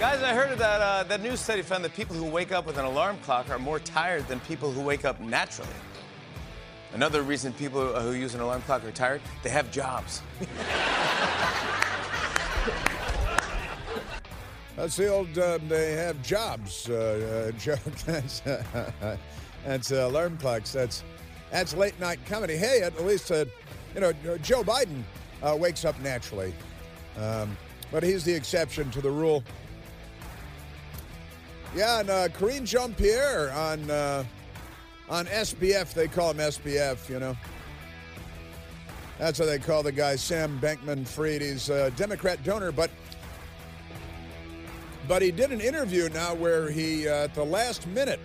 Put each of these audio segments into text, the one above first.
Guys, I heard that uh, that news study found that people who wake up with an alarm clock are more tired than people who wake up naturally. Another reason people who use an alarm clock are tired, they have jobs. That's the old, uh, they have jobs uh, uh, joke. That's, that's uh, alarm clocks. That's, that's late night comedy. Hey, at least, uh, you know, Joe Biden uh, wakes up naturally. Um, but he's the exception to the rule. Yeah, and uh, Karine Jean Pierre on uh, on SBF, they call him SBF, you know. That's what they call the guy, Sam Bankman Fried. He's a Democrat donor, but but he did an interview now where he, uh, at the last minute,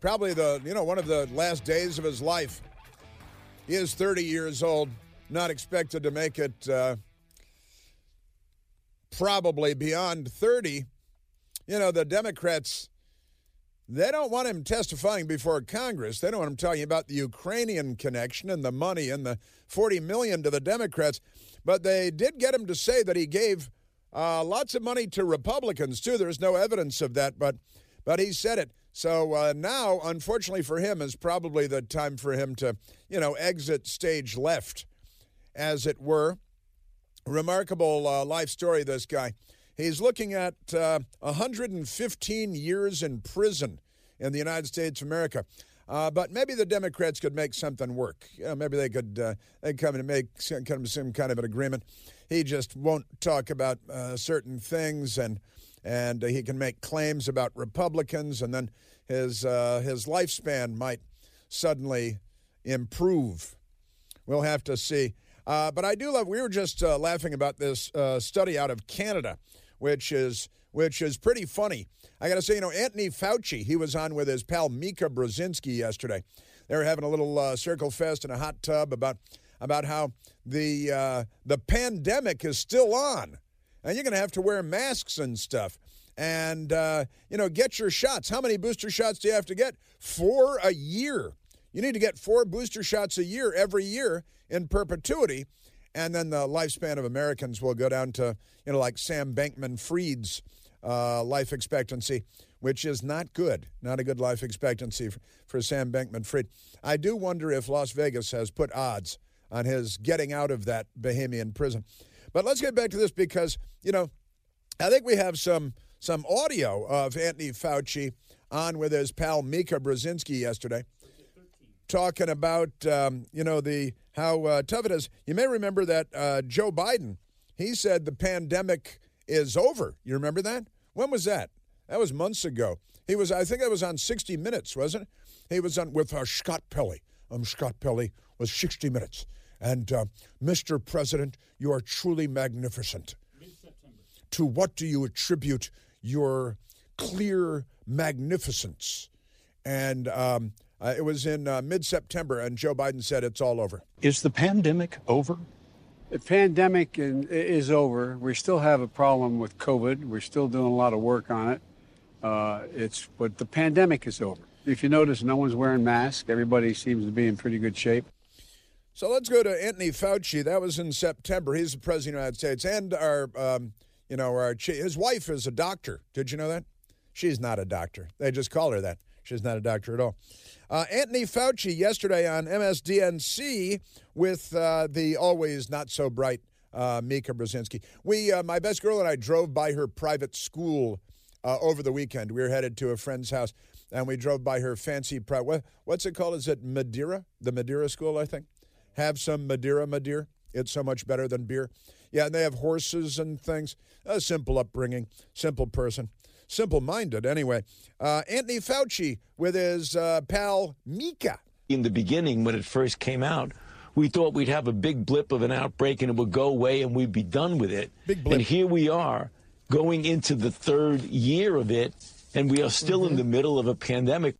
probably the you know one of the last days of his life, he is 30 years old, not expected to make it. Uh, probably beyond 30. You know, the Democrats they don't want him testifying before Congress. They don't want him telling about the Ukrainian connection and the money and the 40 million to the Democrats. But they did get him to say that he gave uh, lots of money to Republicans too. There's no evidence of that, but but he said it. So uh, now, unfortunately for him, is probably the time for him to you know exit stage left, as it were. Remarkable uh, life story. This guy. He's looking at uh, 115 years in prison in the United States of America. Uh, but maybe the Democrats could make something work. You know, maybe they could uh, they come and make some, some kind of an agreement. He just won't talk about uh, certain things, and and he can make claims about Republicans, and then his uh, his lifespan might suddenly improve. We'll have to see. Uh, but I do love. We were just uh, laughing about this study out of Canada which is which is pretty funny. I got to say, you know, Anthony Fauci, he was on with his pal Mika Brzezinski yesterday. They were having a little uh, circle fest in a hot tub about about how the uh, the pandemic is still on, and you're going to have to wear masks and stuff. And uh, you know, get your shots. How many booster shots do you have to get? Four a year. You need to get four booster shots a year every year in perpetuity and then the lifespan of Americans will go down to you know like Sam Bankman-Fried's uh, life expectancy, which is not good, not a good life expectancy for, for Sam Bankman-Fried. I do wonder if Las Vegas has put odds on his getting out of that Bahamian prison. But let's get back to this because you know I think we have some some audio of Anthony Fauci on with his pal Mika Brzezinski yesterday talking about um, you know the how uh, tough it is. You may remember that uh, Joe Biden he said the pandemic is over. You remember that? When was that? That was months ago. He was I think that was on 60 Minutes, wasn't it? He was on with uh, Scott Pelley. Um, Scott Pelley was 60 Minutes, and uh, Mr. President, you are truly magnificent. To what do you attribute your clear magnificence? And um, uh, it was in uh, mid September, and Joe Biden said it's all over. Is the pandemic over? The pandemic is over. We still have a problem with COVID. We're still doing a lot of work on it. Uh, it's but the pandemic is over. If you notice, no one's wearing masks. Everybody seems to be in pretty good shape. So let's go to Anthony Fauci. That was in September. He's the president of the United States, and our, um, you know, our his wife is a doctor. Did you know that? She's not a doctor. They just call her that. She's not a doctor at all. Uh, Anthony Fauci yesterday on MSDNC with uh, the always not so bright uh, Mika Brzezinski. We, uh, my best girl and I drove by her private school uh, over the weekend. We were headed to a friend's house and we drove by her fancy private. What, what's it called? Is it Madeira? The Madeira School, I think. Have some Madeira, Madeira. It's so much better than beer. Yeah, and they have horses and things. A simple upbringing, simple person simple minded anyway. Uh, Anthony Fauci with his uh, pal Mika. In the beginning, when it first came out, we thought we'd have a big blip of an outbreak and it would go away and we'd be done with it. Big blip. And here we are going into the third year of it, and we are still mm-hmm. in the middle of a pandemic.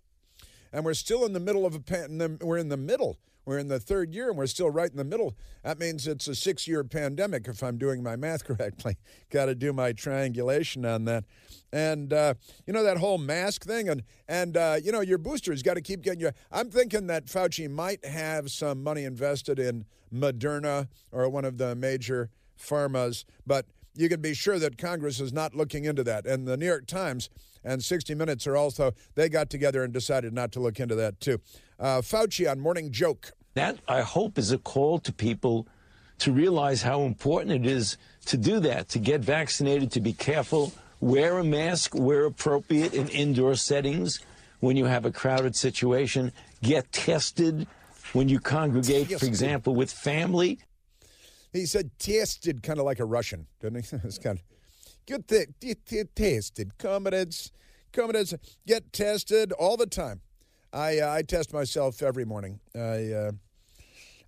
And we're still in the middle of a pan. We're in the middle. We're in the third year and we're still right in the middle. That means it's a six year pandemic if I'm doing my math correctly. Got to do my triangulation on that and uh, you know that whole mask thing, and and uh, you know your boosters got to keep getting your. I'm thinking that Fauci might have some money invested in Moderna or one of the major pharmas, but you can be sure that Congress is not looking into that. And the New York Times and 60 Minutes are also, they got together and decided not to look into that too. Uh, Fauci on Morning Joke. That, I hope, is a call to people to realize how important it is to do that, to get vaccinated, to be careful, wear a mask where appropriate in indoor settings when you have a crowded situation, get tested when you congregate, for example, with family. He said tested kind of like a Russian, didn't he? it's kind of get, the, get, get tested. Comrades, comrades, get tested all the time. I uh, I test myself every morning. I uh,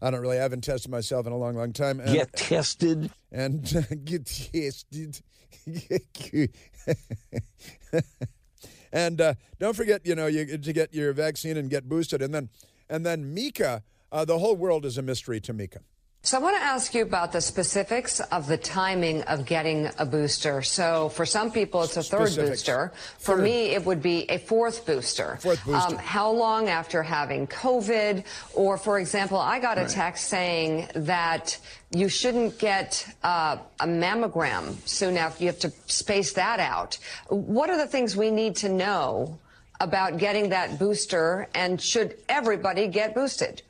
I don't really I haven't tested myself in a long, long time. And, get tested and get tested. and uh, don't forget, you know, you to get your vaccine and get boosted, and then and then Mika. Uh, the whole world is a mystery to Mika. So I want to ask you about the specifics of the timing of getting a booster. So for some people, it's a third specifics. booster. For third. me, it would be a fourth booster. Fourth booster. Um, how long after having COVID? Or, for example, I got a right. text saying that you shouldn't get uh, a mammogram soon after. You have to space that out. What are the things we need to know about getting that booster? And should everybody get boosted?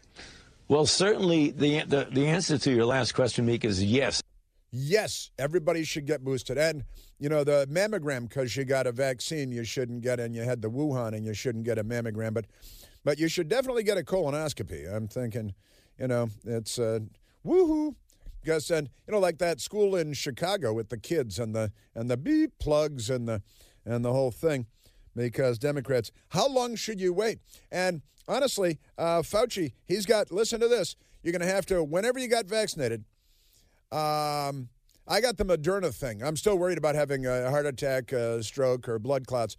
Well, certainly the, the, the answer to your last question, Meek, is yes. Yes, everybody should get boosted. And, you know, the mammogram, because you got a vaccine, you shouldn't get, and you had the Wuhan, and you shouldn't get a mammogram. But, but you should definitely get a colonoscopy. I'm thinking, you know, it's uh, woohoo. Because, and, you know, like that school in Chicago with the kids and the, and the beep plugs and the, and the whole thing because Democrats, how long should you wait? And honestly, uh, Fauci, he's got, listen to this. You're going to have to, whenever you got vaccinated, um, I got the Moderna thing. I'm still worried about having a heart attack, a stroke, or blood clots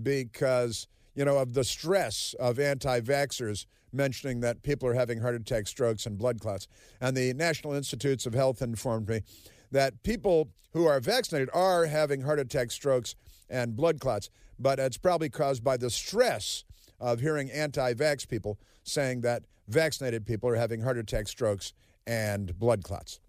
because, you know, of the stress of anti vaxxers mentioning that people are having heart attacks, strokes, and blood clots. And the National Institutes of Health informed me that people who are vaccinated are having heart attacks, strokes, and blood clots, but it's probably caused by the stress of hearing anti vax people saying that vaccinated people are having heart attacks, strokes, and blood clots.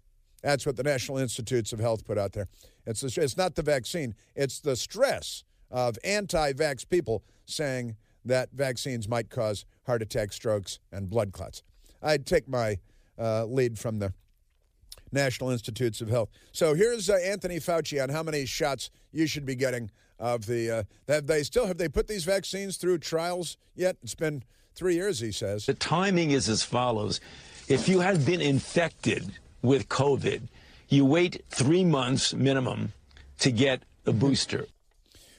That's what the National Institutes of Health put out there. It's, the, it's not the vaccine, it's the stress of anti vax people saying that vaccines might cause heart attacks, strokes, and blood clots. I'd take my uh, lead from the National Institutes of Health. So here's uh, Anthony Fauci on how many shots you should be getting of the. Uh, have they still have they put these vaccines through trials yet? It's been three years, he says. The timing is as follows: if you had been infected with COVID, you wait three months minimum to get a mm-hmm. booster.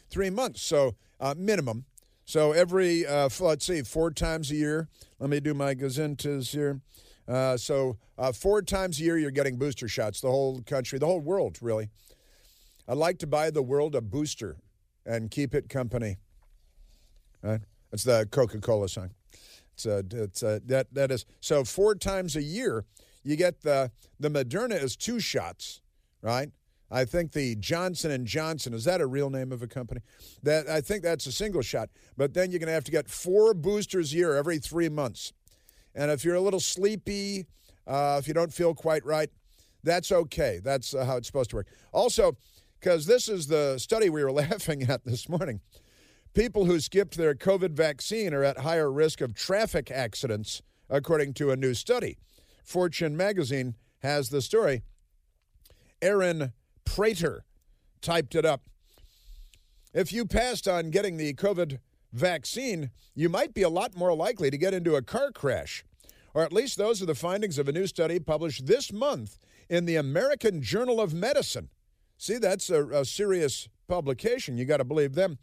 Three months, so uh, minimum. So every uh, let's see, four times a year. Let me do my gazintas here. Uh, so uh, four times a year, you're getting booster shots. The whole country, the whole world, really. I'd like to buy the world a booster and keep it company. Right? It's the Coca-Cola song. It's, a, it's a, that that is so four times a year you get the the Moderna is two shots, right? I think the Johnson and Johnson is that a real name of a company? That I think that's a single shot, but then you're going to have to get four boosters a year every three months. And if you're a little sleepy, uh, if you don't feel quite right, that's okay. That's uh, how it's supposed to work. Also, because this is the study we were laughing at this morning. People who skipped their COVID vaccine are at higher risk of traffic accidents, according to a new study. Fortune magazine has the story. Erin Prater typed it up. If you passed on getting the COVID vaccine, you might be a lot more likely to get into a car crash. Or at least those are the findings of a new study published this month in the American Journal of Medicine. See, that's a, a serious publication. You got to believe them.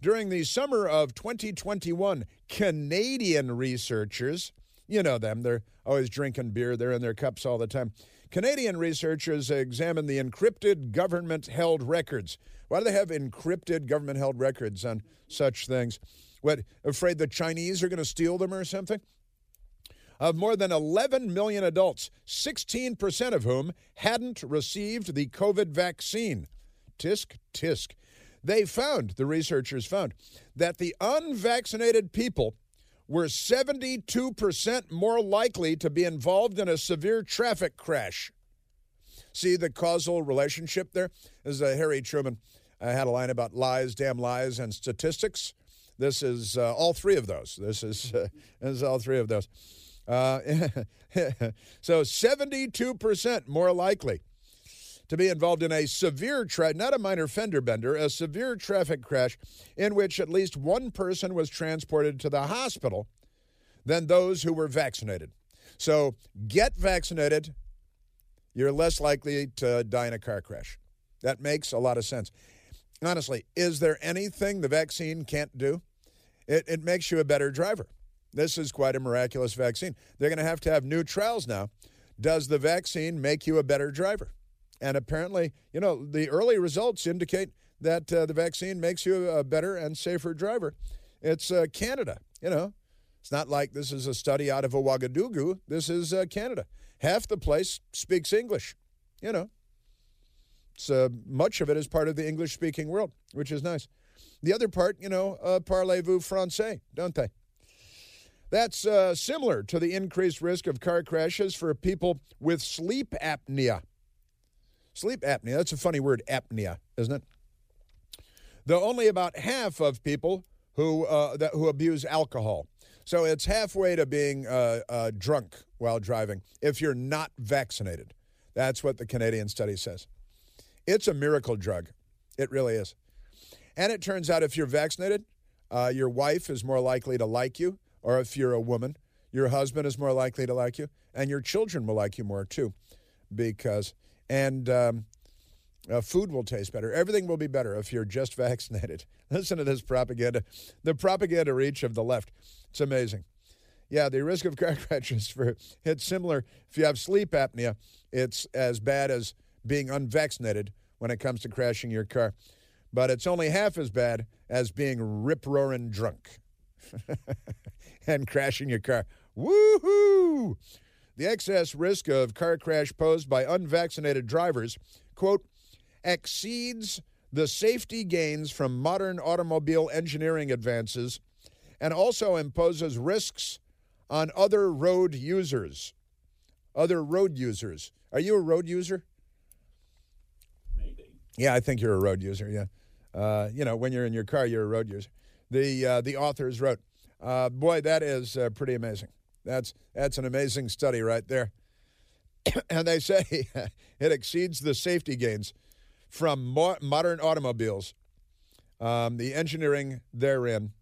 During the summer of 2021, Canadian researchers, you know them, they're always drinking beer, they're in their cups all the time. Canadian researchers examined the encrypted government held records. Why do they have encrypted government held records on such things? What, afraid the Chinese are going to steal them or something? Of more than 11 million adults, 16% of whom hadn't received the COVID vaccine. Tisk, tisk. They found, the researchers found, that the unvaccinated people were 72% more likely to be involved in a severe traffic crash. See the causal relationship there? This is uh, Harry Truman I had a line about lies, damn lies, and statistics. This is uh, all three of those. This is, uh, this is all three of those. Uh, so 72% more likely to be involved in a severe, tra- not a minor fender bender, a severe traffic crash in which at least one person was transported to the hospital than those who were vaccinated. So get vaccinated, you're less likely to die in a car crash. That makes a lot of sense. Honestly, is there anything the vaccine can't do? It, it makes you a better driver. This is quite a miraculous vaccine. They're going to have to have new trials now. Does the vaccine make you a better driver? And apparently, you know, the early results indicate that uh, the vaccine makes you a better and safer driver. It's uh, Canada, you know. It's not like this is a study out of a Ouagadougou. This is uh, Canada. Half the place speaks English, you know. So much of it is part of the English speaking world, which is nice. The other part, you know, uh, parlez-vous français, don't they? That's uh, similar to the increased risk of car crashes for people with sleep apnea. Sleep apnea, that's a funny word, apnea, isn't it? Though only about half of people who, uh, that, who abuse alcohol. So it's halfway to being uh, uh, drunk while driving if you're not vaccinated. That's what the Canadian study says. It's a miracle drug. It really is. And it turns out if you're vaccinated, uh, your wife is more likely to like you, or if you're a woman, your husband is more likely to like you, and your children will like you more too, because and um, uh, food will taste better. Everything will be better if you're just vaccinated. Listen to this propaganda, the propaganda reach of the left. It's amazing. Yeah, the risk of car crashes for it's similar. If you have sleep apnea, it's as bad as being unvaccinated when it comes to crashing your car, but it's only half as bad as being rip roaring drunk and crashing your car. Woohoo! The excess risk of car crash posed by unvaccinated drivers, quote, exceeds the safety gains from modern automobile engineering advances and also imposes risks on other road users. Other road users. Are you a road user? Maybe. Yeah, I think you're a road user. Yeah, uh, you know, when you're in your car, you're a road user. The uh, the authors wrote, uh, "Boy, that is uh, pretty amazing. That's that's an amazing study right there." and they say it exceeds the safety gains from mo- modern automobiles, um, the engineering therein,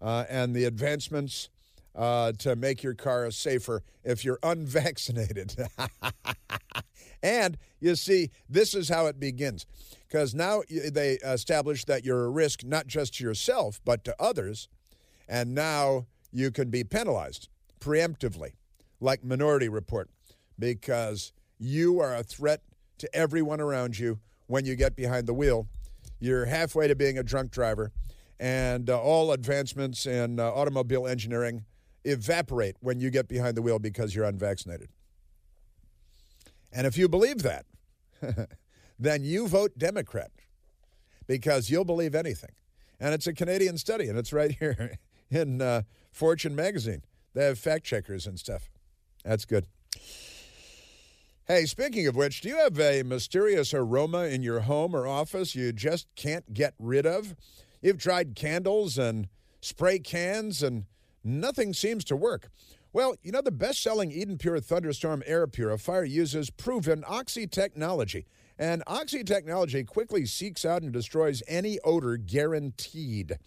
uh, and the advancements uh, to make your car safer if you're unvaccinated. and you see, this is how it begins. Because now they establish that you're a risk not just to yourself, but to others. And now you can be penalized preemptively, like Minority Report, because you are a threat to everyone around you when you get behind the wheel. You're halfway to being a drunk driver, and uh, all advancements in uh, automobile engineering evaporate when you get behind the wheel because you're unvaccinated. And if you believe that, then you vote Democrat because you'll believe anything. And it's a Canadian study, and it's right here in uh, Fortune magazine. They have fact checkers and stuff. That's good. Hey, speaking of which, do you have a mysterious aroma in your home or office you just can't get rid of? You've tried candles and spray cans, and nothing seems to work. Well, you know, the best selling Eden Pure Thunderstorm Air Purifier uses proven Oxy technology. And Oxy technology quickly seeks out and destroys any odor guaranteed.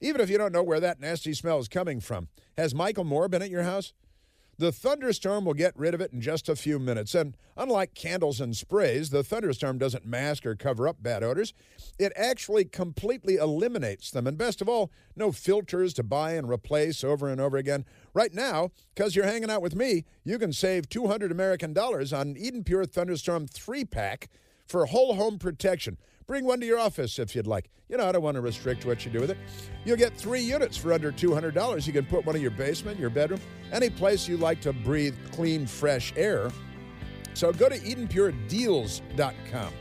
Even if you don't know where that nasty smell is coming from. Has Michael Moore been at your house? The thunderstorm will get rid of it in just a few minutes. And unlike candles and sprays, the thunderstorm doesn't mask or cover up bad odors. It actually completely eliminates them. And best of all, no filters to buy and replace over and over again. Right now, because you're hanging out with me, you can save 200 American dollars on Eden Pure Thunderstorm 3 pack for whole home protection. Bring one to your office if you'd like. You know, I don't want to restrict what you do with it. You'll get three units for under $200. You can put one in your basement, your bedroom, any place you like to breathe clean, fresh air. So go to EdenPureDeals.com.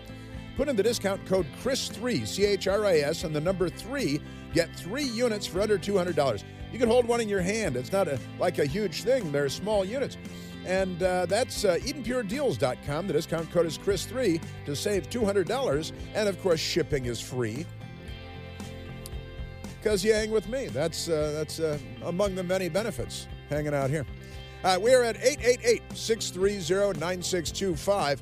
Put in the discount code CHRIS3, C H R I S, and the number 3. Get three units for under $200. You can hold one in your hand. It's not a, like a huge thing. They're small units. And uh, that's uh, EdenPureDeals.com. The discount code is Chris3 to save $200. And of course, shipping is free. Because you hang with me. That's, uh, that's uh, among the many benefits hanging out here. Uh, we are at 888 630 9625.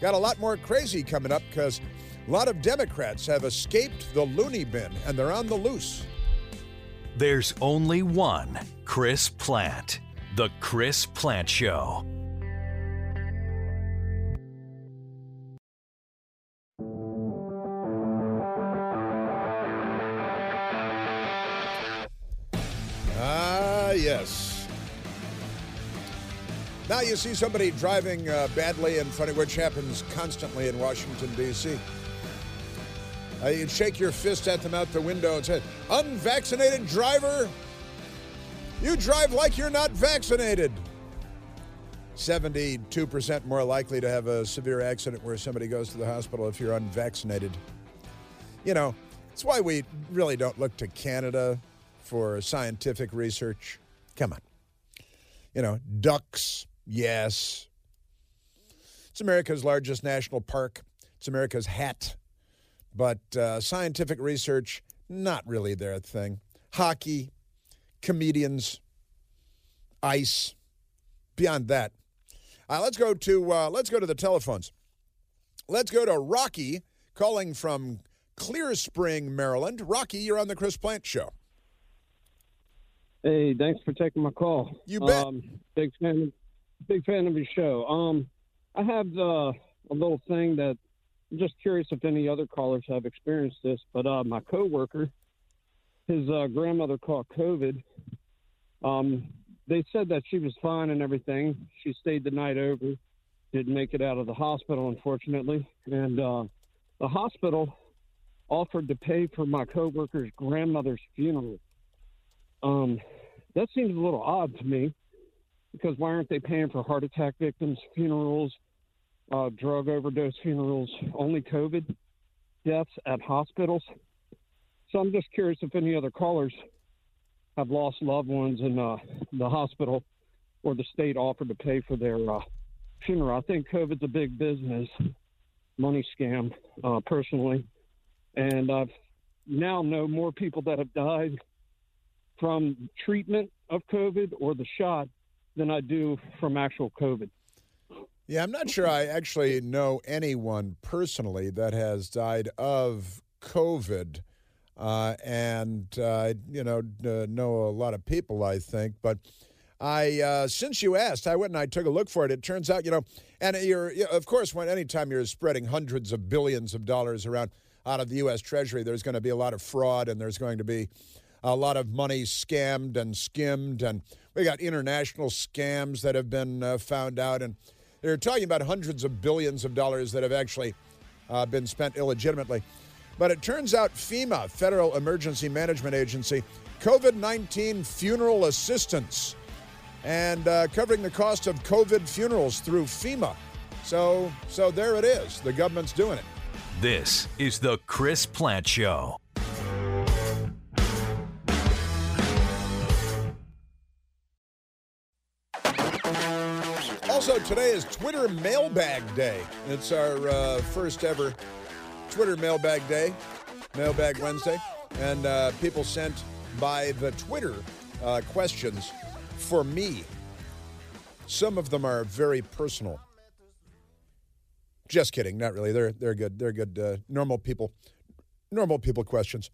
Got a lot more crazy coming up because a lot of Democrats have escaped the loony bin and they're on the loose. There's only one Chris Plante. The Chris Plante Show. Ah, yes. Now you see somebody driving uh, badly front of which happens constantly in Washington, D.C. Uh, you'd shake your fist at them out the window and say, Unvaccinated driver, you drive like you're not vaccinated. 72% more likely to have a severe accident where somebody goes to the hospital if you're unvaccinated. You know, that's why we really don't look to Canada for scientific research. Come on. You know, ducks, yes. It's America's largest national park, it's America's hat. But uh, scientific research, not really their thing. Hockey, comedians, ice. Beyond that, uh, let's go to uh, let's go to the telephones. Let's go to Rocky calling from Clear Spring, Maryland. Rocky, you're on the Chris Plante Show. Hey, thanks for taking my call. You bet. Um, big fan, big fan of your show. Um, I have uh, a little thing that I'm just curious if any other callers have experienced this, but uh, my coworker, his uh, grandmother caught COVID. Um, they said that she was fine and everything. She stayed the night over, didn't make it out of the hospital, unfortunately, and uh, the hospital offered to pay for my coworker's grandmother's funeral. Um, that seems a little odd to me because why aren't they paying for heart attack victims' funerals, uh, drug overdose funerals, only COVID deaths at hospitals? So I'm just curious if any other callers have lost loved ones in uh, the hospital or the state offered to pay for their uh, funeral. I think COVID's a big business, money scam, uh, personally. And I've now know more people that have died from treatment of COVID or the shot than I do from actual COVID. Yeah, I'm not sure I actually know anyone personally that has died of COVID. Uh, and, uh, you know, uh, know a lot of people, I think. But I, uh, since you asked, I went and I took a look for it. It turns out, you know, and you're, of course, when anytime you're spreading hundreds of billions of dollars around out of the U.S. Treasury, there's going to be a lot of fraud and there's going to be a lot of money scammed and skimmed. And we got international scams that have been uh, found out. And they're talking about hundreds of billions of dollars that have actually uh, been spent illegitimately. But it turns out FEMA, Federal Emergency Management Agency, COVID 19 funeral assistance and uh, covering the cost of COVID funerals through FEMA. So, so there it is. The government's doing it. This is the Chris Plante Show. Today is Twitter Mailbag Day. It's our uh, first ever Twitter Mailbag Day, Mailbag Wednesday. And uh, people sent by the Twitter uh, questions for me. Some of them are very personal. Just kidding, not really. They're they're good. They're good. Uh, normal people, normal people questions.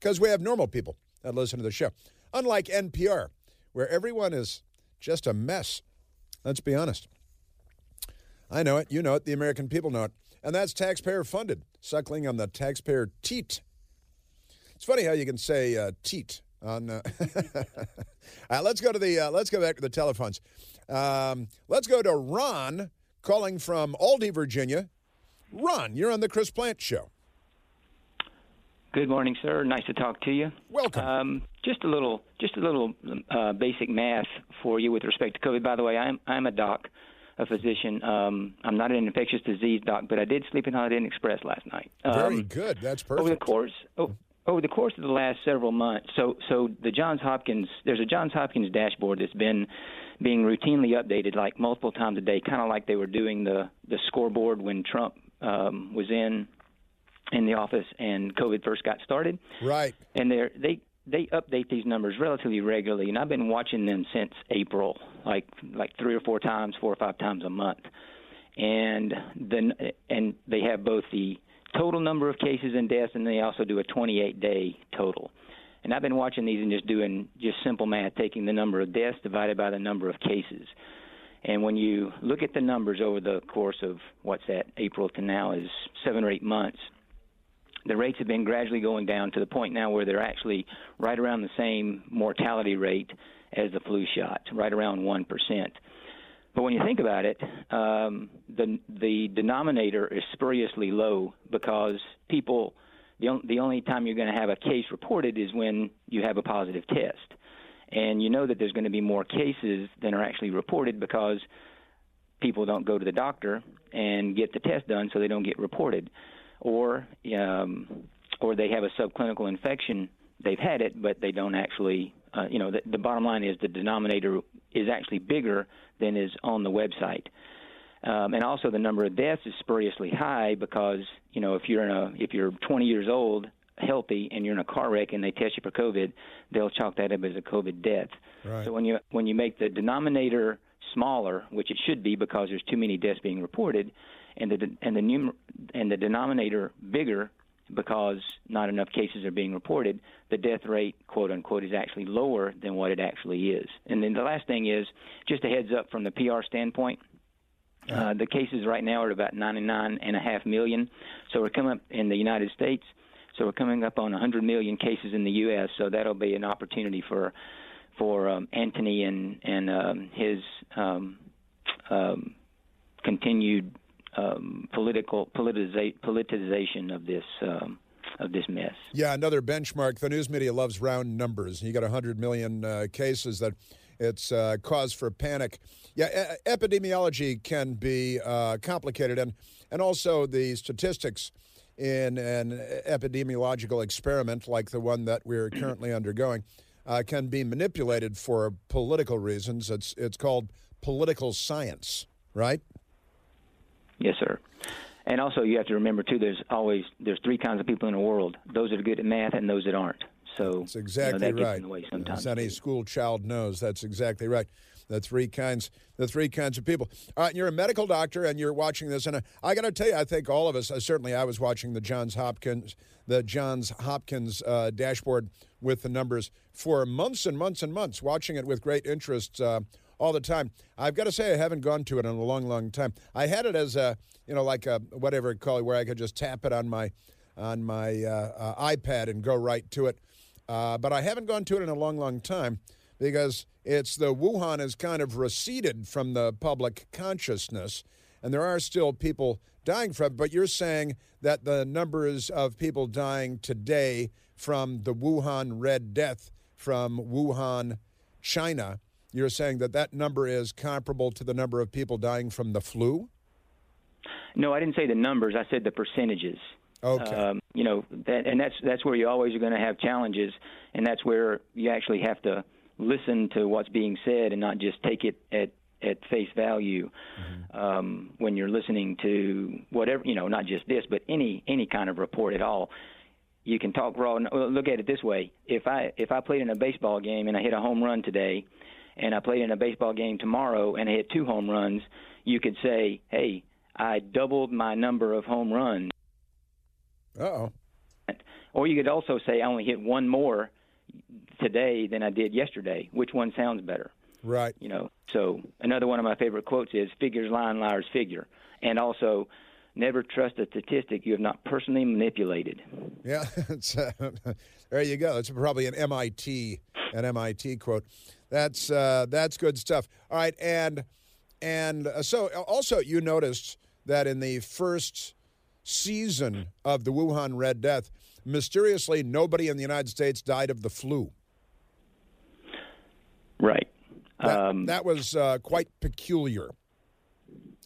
Because we have normal people that listen to the show, unlike NPR, where everyone is just a mess. Let's be honest. I know it. You know it. The American people know it, and that's taxpayer funded, suckling on the taxpayer teat. It's funny how you can say uh, teat on. Uh, let's go to the. Uh, let's go back to the telephones. Um, let's go to Ron calling from Aldie, Virginia. Ron, you're on the Chris Plante Show. Good morning, sir. Nice to talk to you. Welcome. Um, just a little, just a little uh, basic math for you with respect to COVID. By the way, I'm I'm a doc, a physician. Um, I'm not an infectious disease doc, but I did sleep in Holiday Inn Express last night. Um, Very good. That's perfect. Over the course, oh, over the course of the last several months, so so the Johns Hopkins there's a Johns Hopkins dashboard that's been being routinely updated like multiple times a day, kind of like they were doing the the scoreboard when Trump um, was in in the office and COVID first got started. Right. And they they they update these numbers relatively regularly, and I've been watching them since April, like like three or four times, four or five times a month. And then and they have both the total number of cases and deaths, and they also do a 28 day total. And I've been watching these and just doing just simple math, taking the number of deaths divided by the number of cases. And when you look at the numbers over the course of what's that, April to now is seven or eight months, the rates have been gradually going down to the point now where they're actually right around the same mortality rate as the flu shot, right around 1%. But when you think about it, um, the the denominator is spuriously low because people the on, the only time you're going to have a case reported is when you have a positive test, and you know that there's going to be more cases than are actually reported because people don't go to the doctor and get the test done, so they don't get reported, or um, or they have a subclinical infection. They've had it, but they don't actually. Uh, you know, the, the bottom line is the denominator is actually bigger than is on the website. Um, and also the number of deaths is spuriously high because you know if you're in a if you're 20 years old healthy and you're in a car wreck and they test you for COVID, they'll chalk that up as a COVID death. Right. So when you when you make the denominator smaller, which it should be because there's too many deaths being reported, and the and the numer- and the denominator bigger because not enough cases are being reported, the death rate, quote unquote, is actually lower than what it actually is. And then the last thing is just a heads up from the PR standpoint. Uh, the cases right now are about 99.5 million. So we're coming up in the United States. So we're coming up on 100 million cases in the U.S. So that'll be an opportunity for for um, Anthony and and um, his um, um, continued um, political politiza- politicization of this um, of this mess. Yeah, another benchmark. The news media loves round numbers. You got 100 million uh, cases that it's uh, cause for panic. Yeah, e- epidemiology can be uh, complicated, and and also the statistics in an epidemiological experiment like the one that we're currently undergoing uh, can be manipulated for political reasons. It's it's called political science, right? Yes, sir. And also, you have to remember too. There's always there's three kinds of people in the world: those that are good at math and those that aren't. So That's exactly you know, that right. Gets in the way sometimes. As any school child knows, that's exactly right. The three kinds, the three kinds of people. All right, you're a medical doctor, and you're watching this, and I, I got to tell you, I think all of us, uh, certainly, I was watching the Johns Hopkins, the Johns Hopkins uh, dashboard with the numbers for months and months and months, watching it with great interest. All the time. I've got to say, I haven't gone to it in a long, long time. I had it as a, you know, like a whatever it call it, where I could just tap it on my, on my uh, uh, iPad and go right to it. Uh, but I haven't gone to it in a long, long time because it's the Wuhan has kind of receded from the public consciousness, and there are still people dying from it. But you're saying that the numbers of people dying today from the Wuhan Red Death from Wuhan, China, you're saying that that number is comparable to the number of people dying from the flu? No, I didn't say the numbers. I said the percentages. Okay. Um, you know, that, and that's that's where you always are going to have challenges, and that's where you actually have to listen to what's being said and not just take it at at face value um, when you're listening to whatever you know, not just this, but any any kind of report at all. You can talk raw. Look at it this way: if I if I played in a baseball game and I hit a home run today, and I played in a baseball game tomorrow and I hit two home runs, you could say, "Hey, I doubled my number of home runs." Uh oh. Or you could also say, "I only hit one more today than I did yesterday." Which one sounds better? Right. You know. So another one of my favorite quotes is "Figures lie and liars figure," and also. Never trust a statistic you have not personally manipulated. Yeah, it's, uh, there you go. That's probably an MIT an MIT quote. That's uh, that's good stuff. All right, and and uh, so also you noticed that in the first season of the Wuhan Red Death, mysteriously nobody in the United States died of the flu. Right. That, Um, that was uh, quite peculiar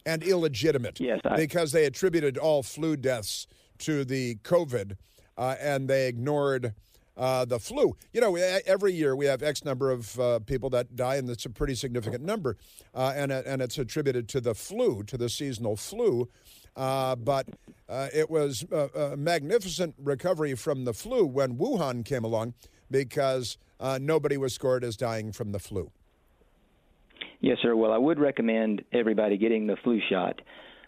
and illegitimate. Yes, I- because they attributed all flu deaths to the COVID. Uh, and they ignored uh, the flu. You know, every year we have X number of uh, people that die, and it's a pretty significant number, uh, and and it's attributed to the flu, to the seasonal flu. Uh, but uh, it was a, a, magnificent recovery from the flu when Wuhan came along, because uh, nobody was scored as dying from the flu. Yes, sir. Well, I would recommend everybody getting the flu shot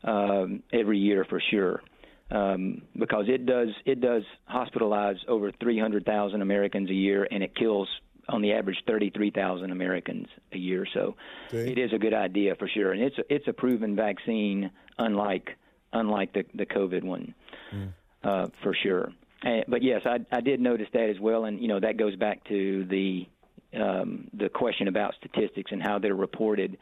um, every year for sure um, because it does it does hospitalize over 300,000 Americans a year, and it kills on the average 33,000 Americans a year. So okay. it is a good idea for sure, and it's a, it's a proven vaccine, unlike unlike the the COVID one, mm. uh, for sure. And, but yes, I, I did notice that as well, and you know that goes back to the um, the question about statistics and how they're reported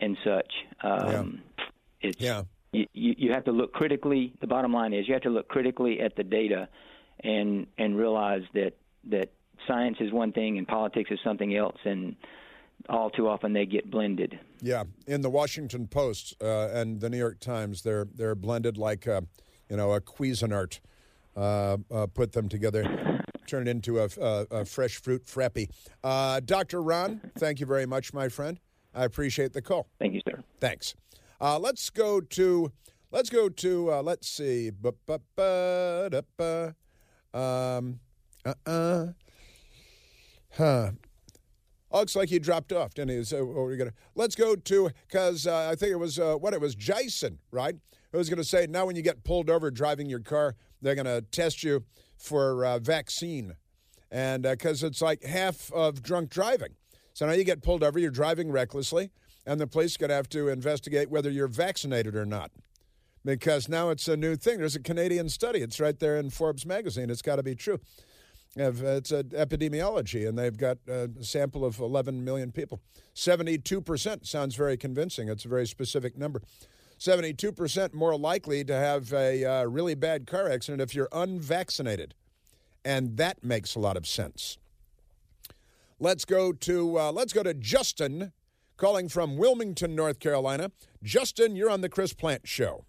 and such. Um, yeah. It's, yeah you, you have to look critically. The bottom line is you have to look critically at the data, and and realize that that science is one thing and politics is something else, and all too often they get blended. Yeah, in the Washington Post uh, and the New York Times, they're they're blended like a, you know a Cuisinart. Uh, uh, put them together, turn it into a, a, a fresh fruit frappy. Uh, Dr. Ron, thank you very much, my friend. I appreciate the call. Thank you, sir. Thanks. Uh, let's go to let's go to uh, let's see. Um, uh-uh. Huh. Looks like he dropped off, didn't he? So we're gonna let's go to because uh, I think it was uh, what it was Jason, right? Who was gonna say now when you get pulled over driving your car, they're gonna test you for uh, vaccine, and because uh, it's like half of drunk driving. So now you get pulled over, you're driving recklessly, and the police going to have to investigate whether you're vaccinated or not. Because now it's a new thing. There's a Canadian study. It's right there in Forbes magazine. It's got to be true. It's an epidemiology, and they've got a sample of 11 million people. 72% sounds very convincing. It's a very specific number. 72% more likely to have a uh, really bad car accident if you're unvaccinated. And that makes a lot of sense. Let's go to uh, let's go to Justin calling from Wilmington, North Carolina. Justin, you're on the Chris Plante Show.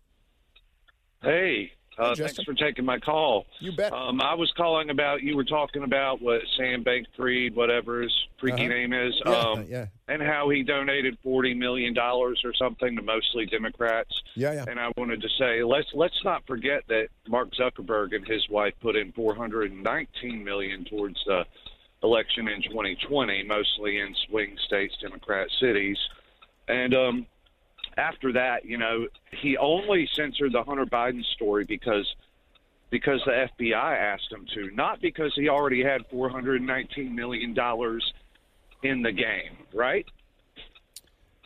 Hey, uh, hey thanks for taking my call. You bet. Um, I was calling about you were talking about what Sam Bankman-Fried, whatever his freaky uh-huh. name is, yeah, um, yeah. and how he donated forty million dollars or something to mostly Democrats. Yeah, yeah. And I wanted to say let's let's not forget that Mark Zuckerberg and his wife put in four hundred and nineteen million towards the election in 2020, mostly in swing states, Democrat cities. And um, after that, you know, he only censored the Hunter Biden story because because the FBI asked him to, not because he already had 419 million dollars in the game, right?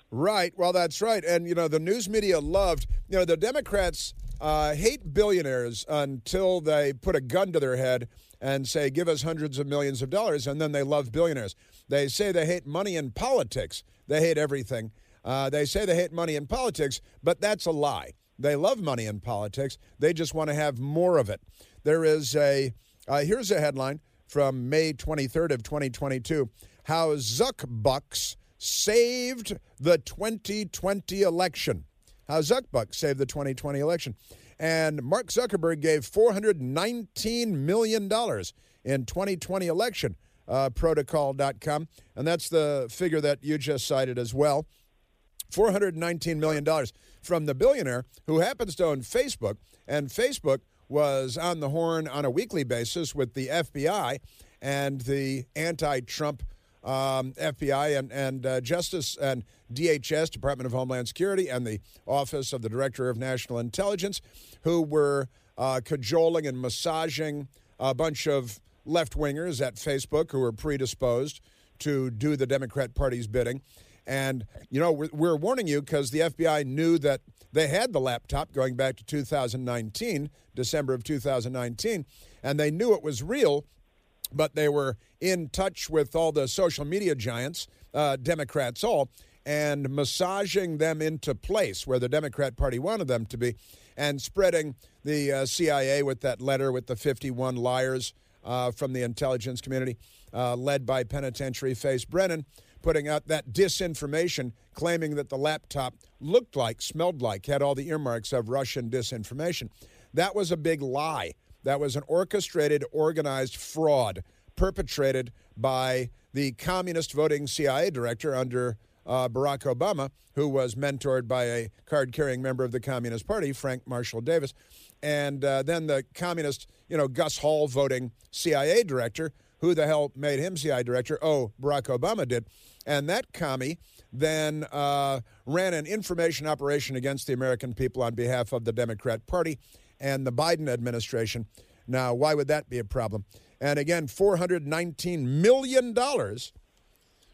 Right. Well, that's right. And you know, the news media loved. You know, the Democrats uh, hate billionaires until they put a gun to their head and say, give us hundreds of millions of dollars, and then they love billionaires. They say they hate money in politics. They hate everything. Uh, they say they hate money in politics, but that's a lie. They love money in politics. They just want to have more of it. There is a, uh, here's a headline from May 23rd of 2022, how Zuckbucks saved the 2020 election. How Zuckbucks saved the 2020 election. And Mark Zuckerberg gave $419 million in 2020 election, uh, protocol.com. And that's the figure that you just cited as well. $419 million from the billionaire who happens to own Facebook. And Facebook was on the horn on a weekly basis with the FBI and the anti Trump um, FBI and, and uh, Justice and DHS, Department of Homeland Security, and the Office of the Director of National Intelligence, who were uh, cajoling and massaging a bunch of left wingers at Facebook who were predisposed to do the Democrat Party's bidding. And, you know, we're, we're warning you because the FBI knew that they had the laptop going back to 2019, December of 2019, and they knew it was real but they were in touch with all the social media giants, uh, Democrats all, and massaging them into place where the Democrat Party wanted them to be, and spreading the uh, CIA with that letter with the 51 liars uh, from the intelligence community, uh, led by penitentiary face Brennan, putting out that disinformation, claiming that the laptop looked like, smelled like, had all the earmarks of Russian disinformation. That was a big lie. that was an orchestrated, organized fraud perpetrated by the communist voting CIA director under uh, Barack Obama, who was mentored by a card carrying member of the Communist Party, Frank Marshall Davis, and uh, then the communist, you know, Gus Hall voting CIA director. Who the hell made him CIA director? Oh, Barack Obama did. And that commie then uh, ran an information operation against the American people on behalf of the Democrat Party and the Biden administration. Now, why would that be a problem? And again, $419 million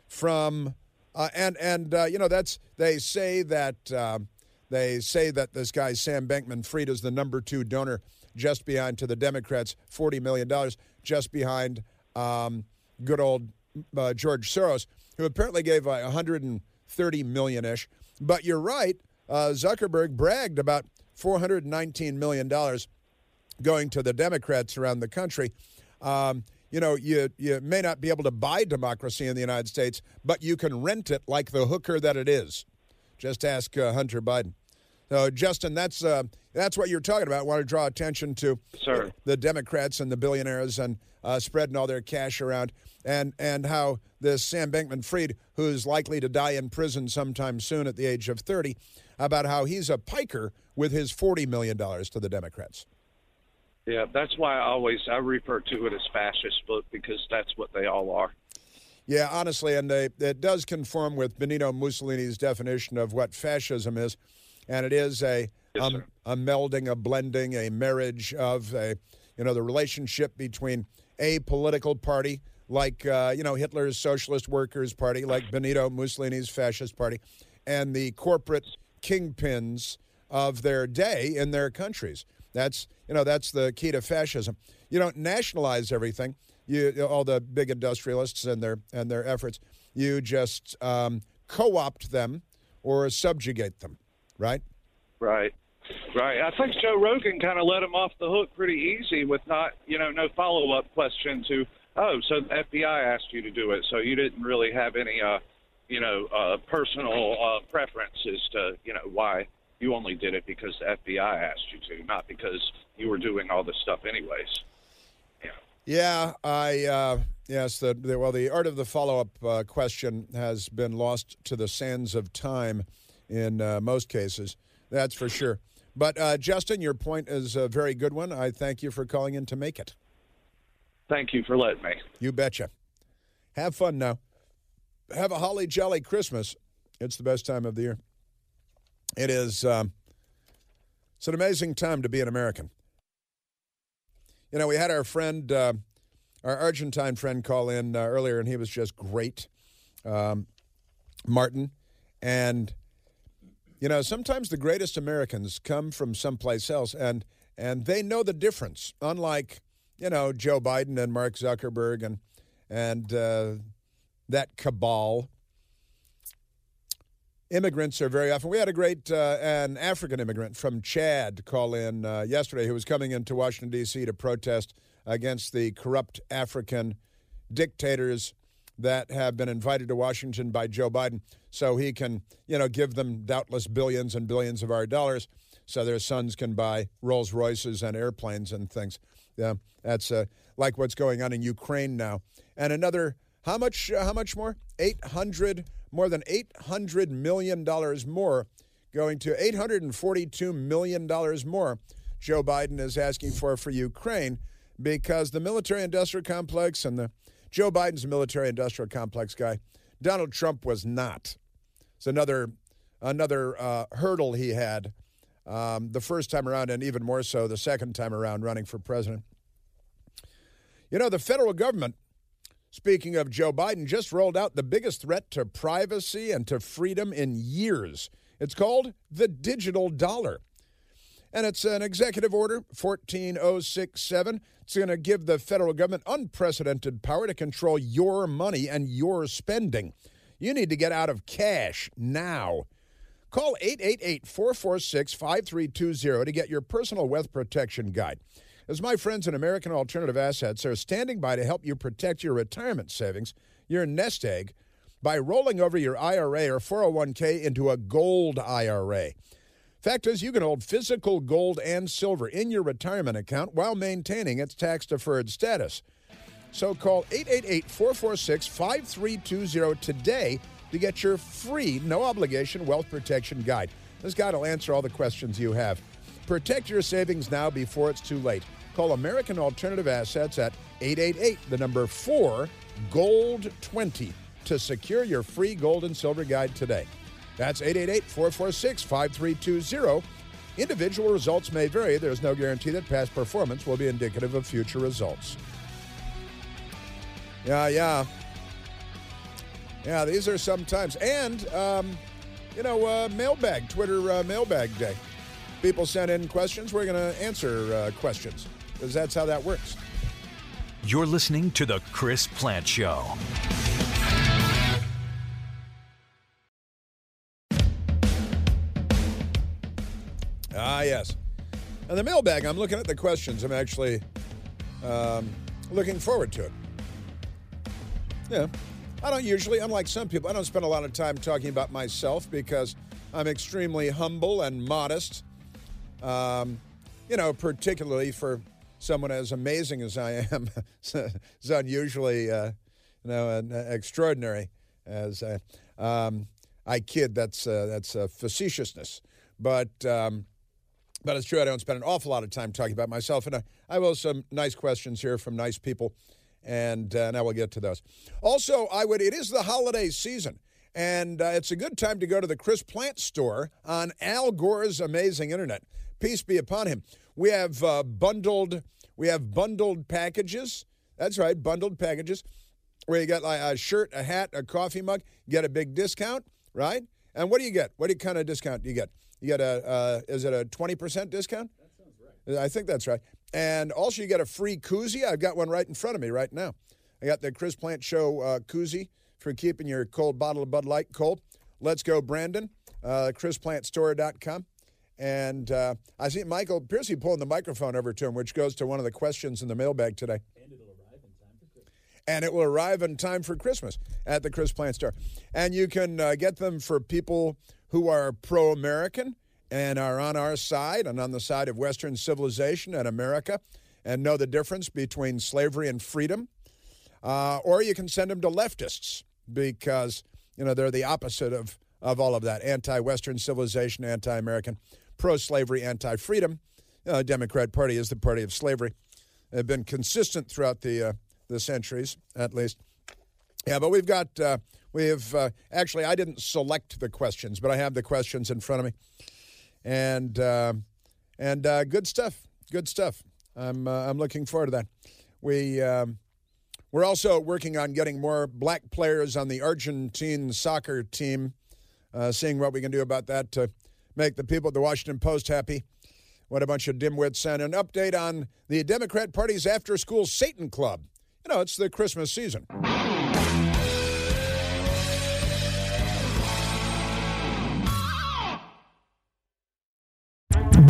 from, uh, and, and uh, you know, that's, they say that, uh, they say that this guy, Sam Bankman Fried, is the number two donor just behind to the Democrats, $40 million, just behind um, good old uh, George Soros, who apparently gave uh, 130 million ish. But you're right, uh, Zuckerberg bragged about 419 million dollars going to the Democrats around the country. Um, you know, you you may not be able to buy democracy in the United States, but you can rent it like the hooker that it is. Just ask uh, Hunter Biden. So, Justin, that's uh, that's what you're talking about. I want to draw attention to Sir. the Democrats and the billionaires and uh, spreading all their cash around, and and how this Sam Bankman-Fried, who's likely to die in prison sometime soon at the age of 30, about how he's a piker with his 40 million dollars to the Democrats. Yeah, that's why I always I refer to it as fascist book because that's what they all are. Yeah, honestly, and they, it does conform with Benito Mussolini's definition of what fascism is, and it is a Yes, um, a melding, a blending, a marriage of a you know the relationship between a political party like uh, you know Hitler's Socialist Workers Party, like Benito Mussolini's Fascist Party, and the corporate kingpins of their day in their countries. That's you know that's the key to fascism. You don't nationalize everything. You all the big industrialists and their and their efforts. You just um, co-opt them or subjugate them, right? Right. Right. I think Joe Rogan kind of let him off the hook pretty easy with not, you know, no follow up question to, oh, so the FBI asked you to do it, so you didn't really have any, uh, you know, uh, personal uh, preference as to, you know, why you only did it because the FBI asked you to, not because you were doing all this stuff anyways. Yeah, I uh, yes. The, the well, the art of the follow-up uh, question has been lost to the sands of time in uh, most cases. That's for sure. But uh, Justin, your point is a very good one. I thank you for calling in to make it. Thank you for letting me. You betcha. Have fun now. Have a holly jolly Christmas. It's the best time of the year. It is. Um, it's an amazing time to be an American. You know, we had our friend, uh, our Argentine friend, call in uh, earlier, and he was just great, um, Martin. And you know, sometimes the greatest Americans come from someplace else, and and they know the difference. Unlike you know Joe Biden and Mark Zuckerberg and and uh, that cabal. Immigrants are very often. We had a great uh, an African immigrant from Chad call in uh, yesterday who was coming into Washington D.C. to protest against the corrupt African dictators that have been invited to Washington by Joe Biden, so he can you know give them doubtless billions and billions of our dollars, so their sons can buy Rolls Royces and airplanes and things. Yeah, that's uh, like what's going on in Ukraine now, and another how much? Uh, how much more? Eight hundred more than eight hundred million dollars more, going to eight hundred and forty-two million dollars more. Joe Biden is asking for for Ukraine because the military-industrial complex and the Joe Biden's military-industrial complex guy. Donald Trump was not. It's another another uh, hurdle he had um, the first time around, and even more so the second time around running for president. You know, the federal government Speaking of Joe Biden, just rolled out the biggest threat to privacy and to freedom in years. It's called the digital dollar. And it's an executive order, 14067. It's going to give the federal government unprecedented power to control your money and your spending. You need to get out of cash now. Call 888 446 5320 to get your personal wealth protection guide as my friends in American Alternative Assets are standing by to help you protect your retirement savings, your nest egg, by rolling over your IRA or 401k into a gold IRA. Fact is, you can hold physical gold and silver in your retirement account while maintaining its tax deferred status. So call 888 446 5320 today to get your free, no obligation wealth protection guide. This guide will answer all the questions you have. Protect your savings now before it's too late. Call American Alternative Assets at 888, the number 4, Gold 20 to secure your free gold and silver guide today. That's 888 446 5320. Individual results may vary. There's no guarantee that past performance will be indicative of future results. Yeah, yeah. Yeah, these are sometimes. And, um, you know, uh, mailbag, Twitter uh, mailbag day. People send in questions. We're going to answer uh, questions because that's how that works. You're listening to The Chris Plante Show. Ah, yes. And the mailbag, I'm looking at the questions. I'm actually um, looking forward to it. Yeah. I don't usually, unlike some people, I don't spend a lot of time talking about myself because I'm extremely humble and modest. Um, you know, particularly for someone as amazing as I am, it's unusually, uh, you know, an, uh, extraordinary. As I, um, I kid, that's uh, that's uh, facetiousness, but um, but it's true. I don't spend an awful lot of time talking about myself, and I, I will some nice questions here from nice people, and uh, now we'll get to those. Also, I would. It is the holiday season. And uh, it's a good time to go to the Chris Plante store on Al Gore's amazing internet. Peace be upon him. We have uh, bundled. We have bundled packages. That's right, bundled packages, where you get like a shirt, a hat, a coffee mug. You get a big discount, right? And what do you get? What kind of discount do you get? You get a uh, is it a twenty percent discount? That sounds right. I think that's right. And also, you get a free koozie. I've got one right in front of me right now. I got the Chris Plante Show uh, koozie for keeping your cold bottle of Bud Light cold. Let's go, Brandon. Uh, ChrisPlanteStore.com. And uh, I see Michael Piercy pulling the microphone over to him, which goes to one of the questions in the mailbag today. And it'll arrive in time for Christmas. And it will arrive in time for Christmas at the Chris Plante Store. And you can uh, get them for people who are pro American and are on our side and on the side of Western civilization and America and know the difference between slavery and freedom. Uh, or you can send them to leftists because, you know, they're the opposite of, of all of that anti Western civilization, anti American, pro slavery, anti freedom. The Democrat Party is the party of slavery. They've been consistent throughout the, uh, the centuries, at least. Yeah, but we've got, uh, we have, uh, actually, I didn't select the questions, but I have the questions in front of me. And, uh, and uh, good stuff, good stuff. I'm, uh, I'm looking forward to that. We, um, we're also working on getting more black players on the Argentine soccer team, uh, seeing what we can do about that to make the people at the Washington Post happy. What a bunch of dimwits. And an update on the Democrat Party's after school Satan Club. You know, it's the Christmas season.